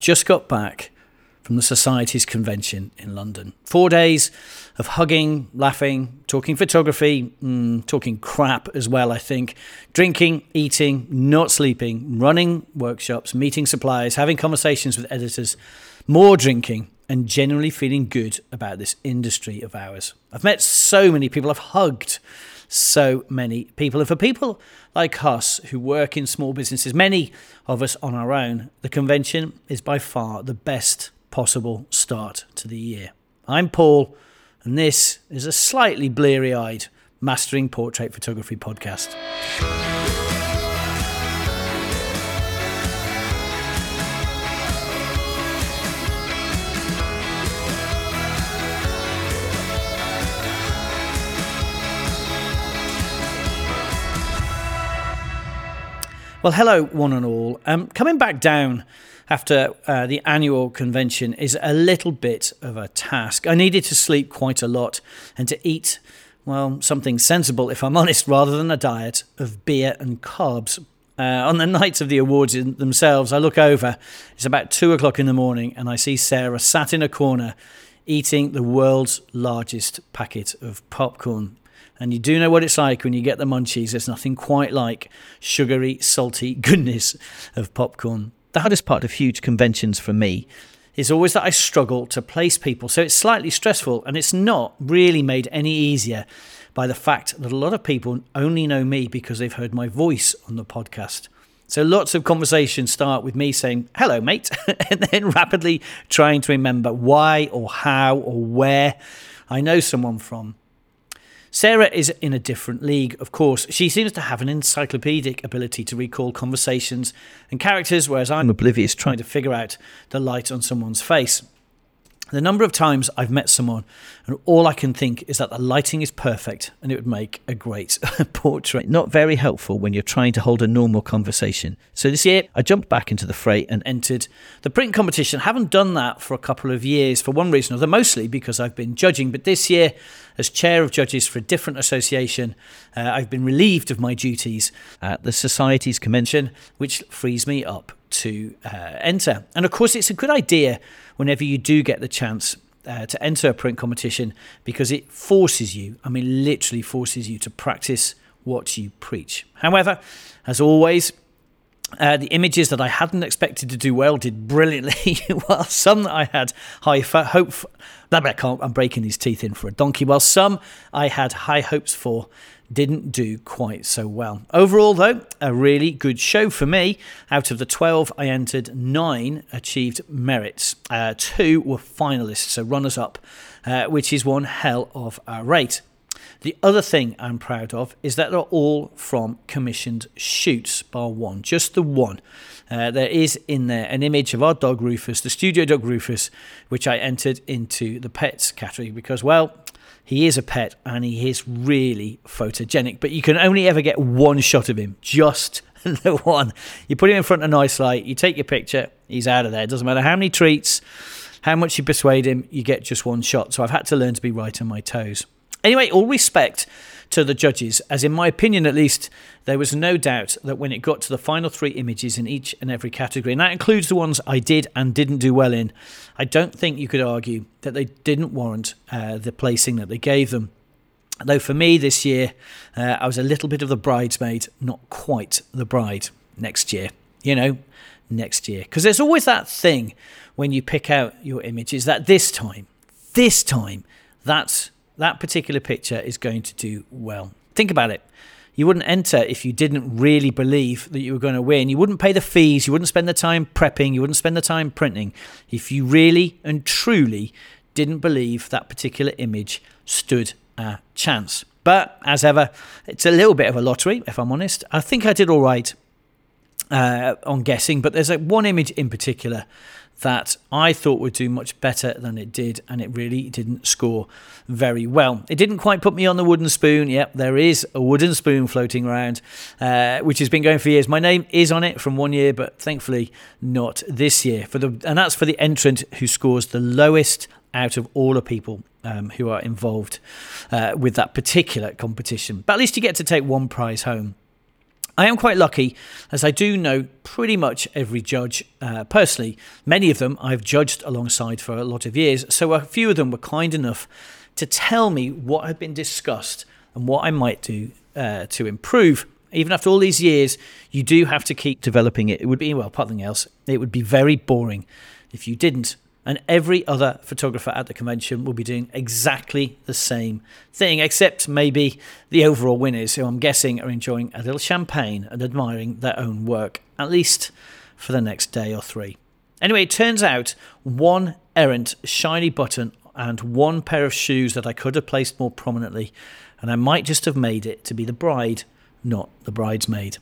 Just got back from the Society's convention in London. Four days of hugging, laughing, talking photography, mm, talking crap as well, I think, drinking, eating, not sleeping, running workshops, meeting suppliers, having conversations with editors, more drinking, and generally feeling good about this industry of ours. I've met so many people, I've hugged so many people. And for people like us who work in small businesses, many of us on our own, the convention is by far the best possible start to the year. I'm Paul, and this is a slightly bleary eyed Mastering Portrait Photography podcast. Well, hello, one and all. Um, coming back down after uh, the annual convention is a little bit of a task. I needed to sleep quite a lot and to eat, well, something sensible, if I'm honest, rather than a diet of beer and carbs. Uh, on the nights of the awards themselves, I look over, it's about two o'clock in the morning, and I see Sarah sat in a corner eating the world's largest packet of popcorn. And you do know what it's like when you get the munchies. There's nothing quite like sugary, salty goodness of popcorn. The hardest part of huge conventions for me is always that I struggle to place people. So it's slightly stressful and it's not really made any easier by the fact that a lot of people only know me because they've heard my voice on the podcast. So lots of conversations start with me saying, hello, mate, and then rapidly trying to remember why or how or where I know someone from. Sarah is in a different league, of course. She seems to have an encyclopedic ability to recall conversations and characters, whereas I'm oblivious trying to figure out the light on someone's face. The number of times I've met someone and all I can think is that the lighting is perfect and it would make a great portrait. Not very helpful when you're trying to hold a normal conversation. So this year I jumped back into the fray and entered the print competition. Haven't done that for a couple of years for one reason or another, mostly because I've been judging. But this year, as chair of judges for a different association, uh, I've been relieved of my duties at the Society's convention, which frees me up to uh, enter. And of course, it's a good idea whenever you do get the chance uh, to enter a print competition because it forces you, I mean, literally forces you to practice what you preach. However, as always, uh, the images that I hadn't expected to do well did brilliantly, while some that I had high hope for, I'm breaking these teeth in for a donkey, while some I had high hopes for didn't do quite so well. Overall, though, a really good show for me. Out of the 12 I entered, nine achieved merits. Uh, two were finalists, so runners up, uh, which is one hell of a rate. The other thing I'm proud of is that they're all from commissioned shoots, bar one, just the one. Uh, there is in there an image of our dog Rufus, the studio dog Rufus, which I entered into the pets category because, well, he is a pet and he is really photogenic, but you can only ever get one shot of him, just the one. You put him in front of a nice light, you take your picture, he's out of there. It doesn't matter how many treats, how much you persuade him, you get just one shot. So I've had to learn to be right on my toes. Anyway, all respect to the judges, as in my opinion at least, there was no doubt that when it got to the final three images in each and every category, and that includes the ones I did and didn't do well in, I don't think you could argue that they didn't warrant uh, the placing that they gave them. Though for me this year, uh, I was a little bit of the bridesmaid, not quite the bride next year. You know, next year. Because there's always that thing when you pick out your images that this time, this time, that's that particular picture is going to do well. Think about it. You wouldn't enter if you didn't really believe that you were going to win. You wouldn't pay the fees. You wouldn't spend the time prepping. You wouldn't spend the time printing if you really and truly didn't believe that particular image stood a chance. But as ever, it's a little bit of a lottery, if I'm honest. I think I did all right uh, on guessing, but there's a, one image in particular that I thought would do much better than it did, and it really didn't score very well. It didn't quite put me on the wooden spoon. Yep, there is a wooden spoon floating around, uh, which has been going for years. My name is on it from one year, but thankfully not this year. For the and that's for the entrant who scores the lowest out of all the people um, who are involved uh, with that particular competition. But at least you get to take one prize home. I am quite lucky as I do know pretty much every judge uh, personally. Many of them I've judged alongside for a lot of years, so a few of them were kind enough to tell me what had been discussed and what I might do uh, to improve. Even after all these years, you do have to keep developing it. It would be, well, apart else, it would be very boring if you didn't and every other photographer at the convention will be doing exactly the same thing, except maybe the overall winners, who I'm guessing are enjoying a little champagne and admiring their own work, at least for the next day or three. Anyway, it turns out one errant shiny button and one pair of shoes that I could have placed more prominently, and I might just have made it to be the bride, not the bridesmaid.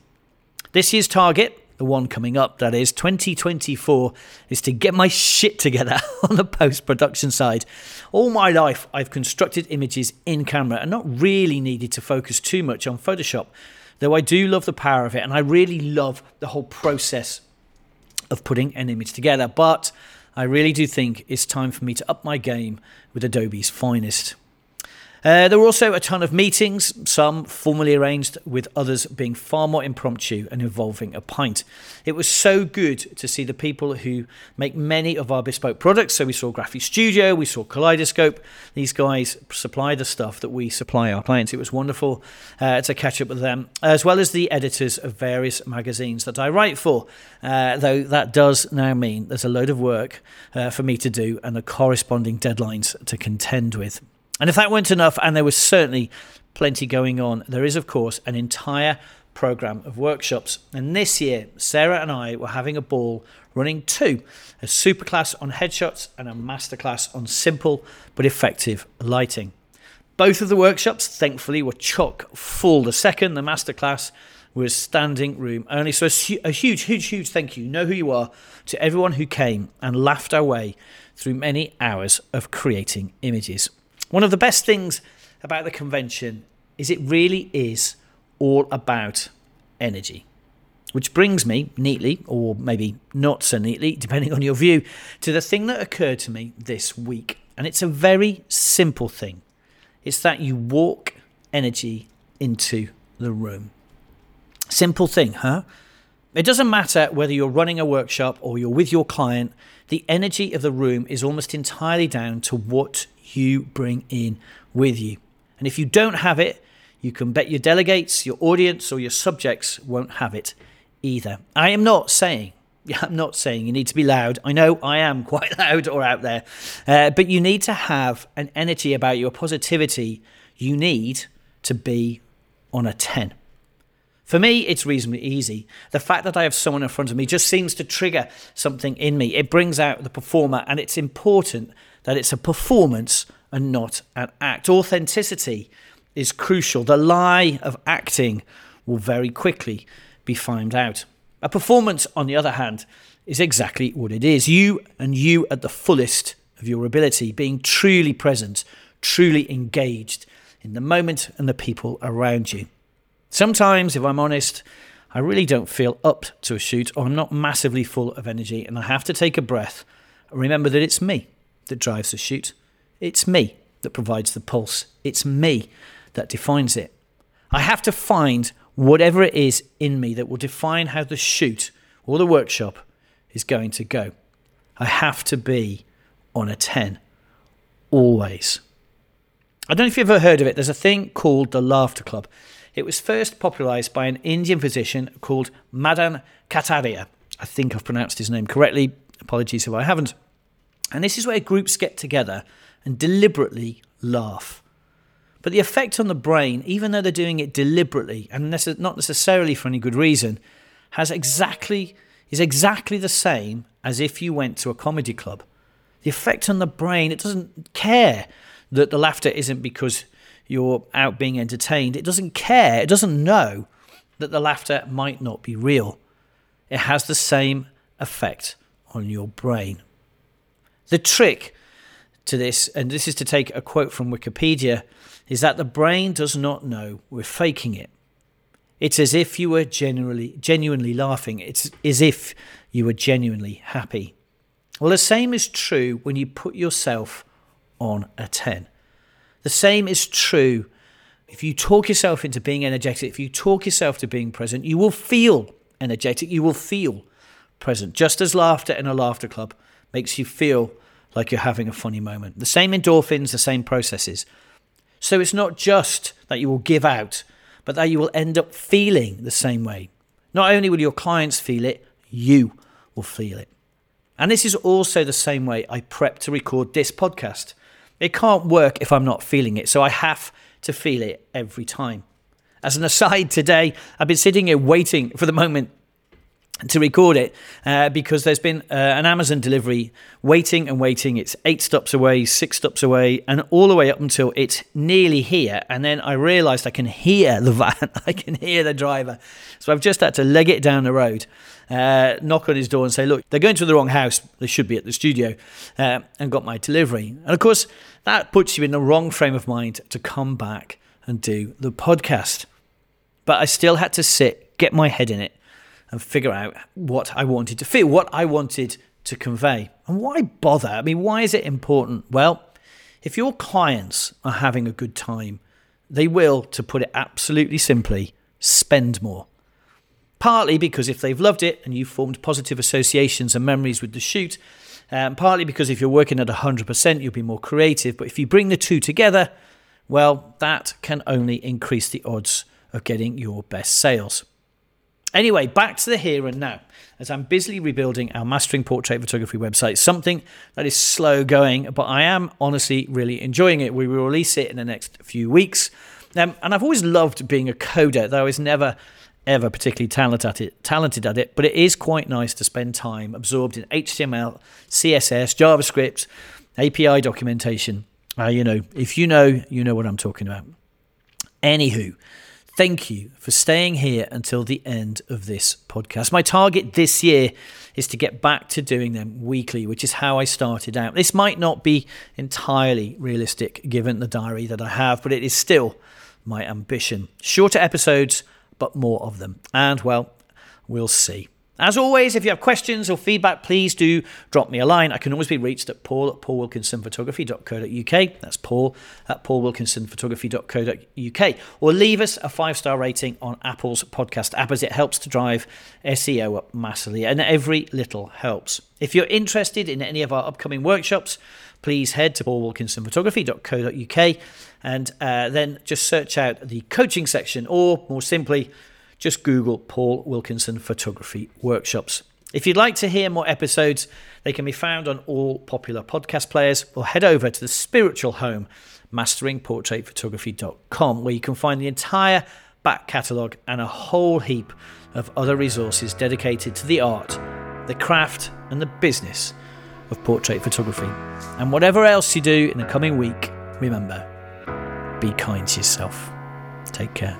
This year's target the one coming up, that is 2024, is to get my shit together on the post production side. All my life, I've constructed images in camera and not really needed to focus too much on Photoshop, though I do love the power of it and I really love the whole process of putting an image together. But I really do think it's time for me to up my game with Adobe's finest. Uh, there were also a ton of meetings, some formally arranged, with others being far more impromptu and involving a pint. It was so good to see the people who make many of our bespoke products. So we saw Graphistudio, we saw Kaleidoscope. These guys supply the stuff that we supply our clients. It was wonderful uh, to catch up with them, as well as the editors of various magazines that I write for. Uh, though that does now mean there's a load of work uh, for me to do and the corresponding deadlines to contend with. And if that weren't enough, and there was certainly plenty going on, there is, of course, an entire program of workshops. And this year, Sarah and I were having a ball running two a superclass on headshots and a masterclass on simple but effective lighting. Both of the workshops, thankfully, were chock full. The second, the masterclass, was standing room only. So a, huge, huge, huge thank you, know who you are, to everyone who came and laughed our way through many hours of creating images. One of the best things about the convention is it really is all about energy. Which brings me neatly, or maybe not so neatly, depending on your view, to the thing that occurred to me this week. And it's a very simple thing it's that you walk energy into the room. Simple thing, huh? It doesn't matter whether you're running a workshop or you're with your client, the energy of the room is almost entirely down to what you bring in with you. And if you don't have it, you can bet your delegates, your audience, or your subjects won't have it either. I am not saying, I'm not saying you need to be loud. I know I am quite loud or out there, uh, but you need to have an energy about your positivity you need to be on a 10. For me, it's reasonably easy. The fact that I have someone in front of me just seems to trigger something in me. It brings out the performer, and it's important that it's a performance and not an act. Authenticity is crucial. The lie of acting will very quickly be found out. A performance, on the other hand, is exactly what it is you and you at the fullest of your ability, being truly present, truly engaged in the moment and the people around you. Sometimes, if I'm honest, I really don't feel up to a shoot or I'm not massively full of energy and I have to take a breath and remember that it's me that drives the shoot. It's me that provides the pulse. It's me that defines it. I have to find whatever it is in me that will define how the shoot or the workshop is going to go. I have to be on a 10, always. I don't know if you've ever heard of it. There's a thing called the Laughter Club. It was first popularized by an Indian physician called Madan Kataria. I think I've pronounced his name correctly. Apologies if I haven't. And this is where groups get together and deliberately laugh. But the effect on the brain, even though they're doing it deliberately and not necessarily for any good reason, has exactly is exactly the same as if you went to a comedy club. The effect on the brain, it doesn't care that the laughter isn't because you're out being entertained. It doesn't care. It doesn't know that the laughter might not be real. It has the same effect on your brain. The trick to this, and this is to take a quote from Wikipedia, is that the brain does not know we're faking it. It's as if you were genuinely, genuinely laughing. It's as if you were genuinely happy. Well, the same is true when you put yourself on a 10. The same is true If you talk yourself into being energetic, if you talk yourself to being present, you will feel energetic, you will feel present. Just as laughter in a laughter club makes you feel like you're having a funny moment. The same endorphins, the same processes. So it's not just that you will give out, but that you will end up feeling the same way. Not only will your clients feel it, you will feel it. And this is also the same way I prep to record this podcast. It can't work if I'm not feeling it, so I have to feel it every time. As an aside, today I've been sitting here waiting for the moment to record it uh, because there's been uh, an Amazon delivery waiting and waiting. It's eight stops away, six stops away, and all the way up until it's nearly here. And then I realized I can hear the van, I can hear the driver. So I've just had to leg it down the road, uh, knock on his door and say, Look, they're going to the wrong house. They should be at the studio, uh, and got my delivery. And of course, that puts you in the wrong frame of mind to come back and do the podcast. But I still had to sit, get my head in it and figure out what I wanted to feel, what I wanted to convey. And why bother? I mean, why is it important? Well, if your clients are having a good time, they will, to put it absolutely simply, spend more. Partly because if they've loved it and you've formed positive associations and memories with the shoot, um, partly because if you're working at 100%, you'll be more creative. But if you bring the two together, well, that can only increase the odds of getting your best sales. Anyway, back to the here and now. As I'm busily rebuilding our mastering portrait photography website, something that is slow going, but I am honestly really enjoying it. We will release it in the next few weeks. Um, and I've always loved being a coder, though I was never ever particularly talented at it, talented at it, but it is quite nice to spend time absorbed in HTML, CSS, JavaScript, API documentation. Uh, you know, if you know, you know what I'm talking about. Anywho, Thank you for staying here until the end of this podcast. My target this year is to get back to doing them weekly, which is how I started out. This might not be entirely realistic given the diary that I have, but it is still my ambition. Shorter episodes, but more of them. And well, we'll see. As always, if you have questions or feedback, please do drop me a line. I can always be reached at paul at paulwilkinsonphotography.co.uk. That's paul at paulwilkinsonphotography.co.uk. Or leave us a five star rating on Apple's podcast app as it helps to drive SEO up massively, and every little helps. If you're interested in any of our upcoming workshops, please head to paulwilkinsonphotography.co.uk and uh, then just search out the coaching section, or more simply, just Google Paul Wilkinson Photography Workshops. If you'd like to hear more episodes, they can be found on all popular podcast players or head over to the spiritual home, masteringportraitphotography.com, where you can find the entire back catalogue and a whole heap of other resources dedicated to the art, the craft, and the business of portrait photography. And whatever else you do in the coming week, remember be kind to yourself. Take care.